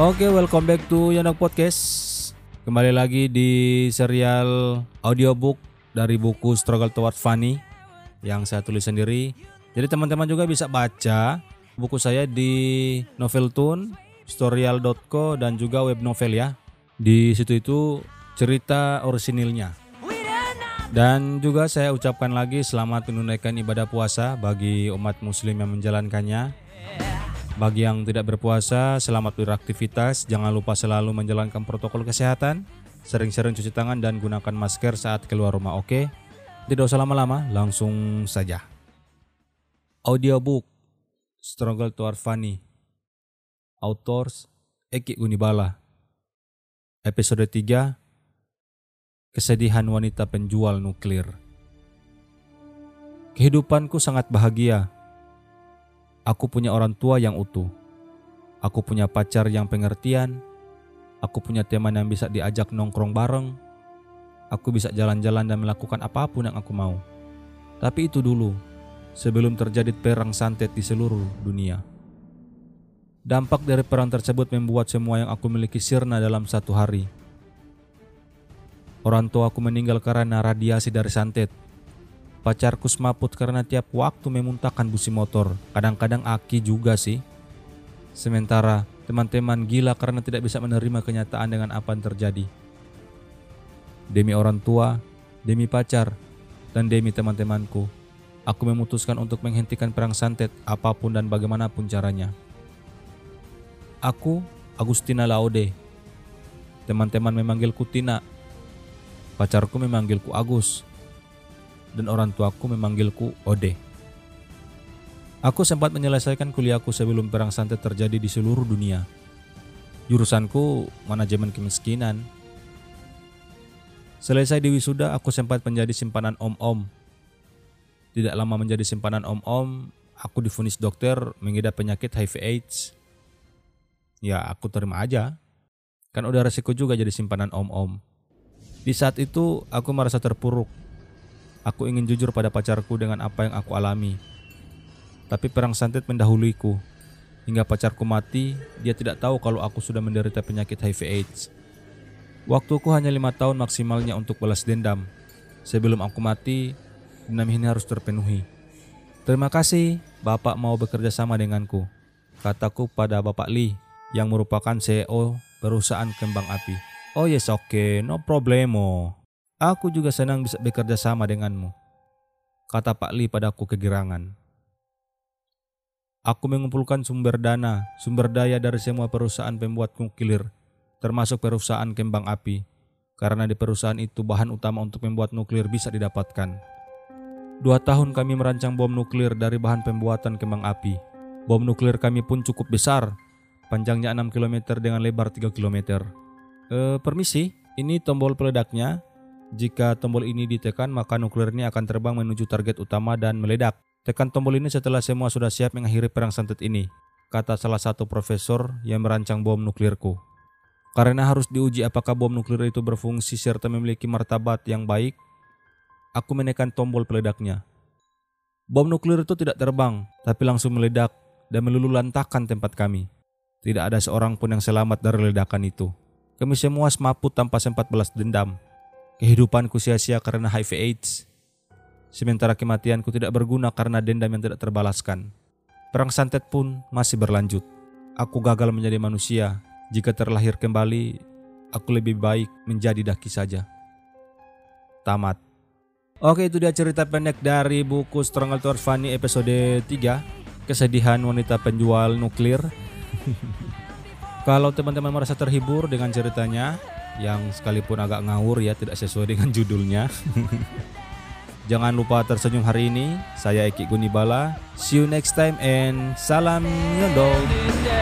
Oke, welcome back to Yonok Podcast. Kembali lagi di serial audiobook dari buku Struggle Toward Funny yang saya tulis sendiri. Jadi teman-teman juga bisa baca buku saya di Noveltoon, Storyal.co dan juga web novel ya. Di situ itu cerita orisinilnya. Dan juga saya ucapkan lagi selamat menunaikan ibadah puasa bagi umat muslim yang menjalankannya. Bagi yang tidak berpuasa, selamat beraktivitas. Jangan lupa selalu menjalankan protokol kesehatan. Sering-sering cuci tangan dan gunakan masker saat keluar rumah, oke? Tidak usah lama-lama, langsung saja. Audiobook Struggle to Funny Authors Eki Gunibala Episode 3 Kesedihan wanita penjual nuklir Kehidupanku sangat bahagia. Aku punya orang tua yang utuh. Aku punya pacar yang pengertian. Aku punya teman yang bisa diajak nongkrong bareng. Aku bisa jalan-jalan dan melakukan apa pun yang aku mau. Tapi itu dulu, sebelum terjadi perang santet di seluruh dunia. Dampak dari perang tersebut membuat semua yang aku miliki sirna dalam satu hari. Orang tua aku meninggal karena radiasi dari santet. Pacarku semaput karena tiap waktu memuntahkan busi motor. Kadang-kadang aki juga sih. Sementara teman-teman gila karena tidak bisa menerima kenyataan dengan apa yang terjadi. Demi orang tua, demi pacar, dan demi teman-temanku, aku memutuskan untuk menghentikan perang santet apa pun dan bagaimanapun caranya. Aku, Agustina Laude. Teman-teman memanggilku Tina. Pacarku memanggilku Agus. Dan orang tuaku memanggilku Ode. Aku sempat menyelesaikan kuliahku sebelum perang santet terjadi di seluruh dunia. Jurusanku manajemen kemiskinan. Selesai di wisuda, aku sempat menjadi simpanan om-om. Tidak lama menjadi simpanan om-om, aku difonis dokter mengidap penyakit HIV AIDS. Ya, aku terima aja. Kan udah resiko juga jadi simpanan om-om. Di saat itu, aku merasa terpuruk. Aku ingin jujur pada pacarku dengan apa yang aku alami. Tapi perang santet mendahuluiku. Hingga pacarku mati, dia tidak tahu kalau aku sudah menderita penyakit HIV AIDS. Waktuku hanya lima tahun maksimalnya untuk balas dendam. Sebelum aku mati, dendam ini harus terpenuhi. Terima kasih, Bapak mau bekerja sama denganku. Kataku pada Bapak Lee, yang merupakan CEO perusahaan kembang api. Oh yes, oke, okay. no problemo. Aku juga senang bisa bekerja sama denganmu. Kata Pak Lee padaku kegirangan. Aku mengumpulkan sumber dana, sumber daya dari semua perusahaan pembuat nuklir termasuk perusahaan kembang api, karena di perusahaan itu bahan utama untuk membuat nuklir bisa didapatkan. Dua tahun kami merancang bom nuklir dari bahan pembuatan kembang api. Bom nuklir kami pun cukup besar, panjangnya 6 km dengan lebar 3 km. E, permisi, ini tombol peledaknya. Jika tombol ini ditekan, maka nuklir ini akan terbang menuju target utama dan meledak. Tekan tombol ini setelah semua sudah siap mengakhiri perang santet ini, kata salah satu profesor yang merancang bom nuklirku. Karena harus diuji apakah bom nuklir itu berfungsi serta memiliki martabat yang baik, aku menekan tombol peledaknya. Bom nuklir itu tidak terbang, tapi langsung meledak dan meluluhlantahkan tempat kami. Tidak ada seorang pun yang selamat dari ledakan itu. Kami semua semaput tanpa sempat balas dendam. Kehidupanku sia-sia karena HIV AIDS. Sementara kematianku tidak berguna karena dendam yang tidak terbalaskan. Perang santet pun masih berlanjut. Aku gagal menjadi manusia jika terlahir kembali, aku lebih baik menjadi daki saja. Tamat. Oke itu dia cerita pendek dari buku Struggle to Funny episode 3 Kesedihan wanita penjual nuklir Kalau teman-teman merasa terhibur dengan ceritanya Yang sekalipun agak ngawur ya tidak sesuai dengan judulnya. Jangan lupa tersenyum hari ini. Saya Eki Gunibala. See you next time and salam nyondol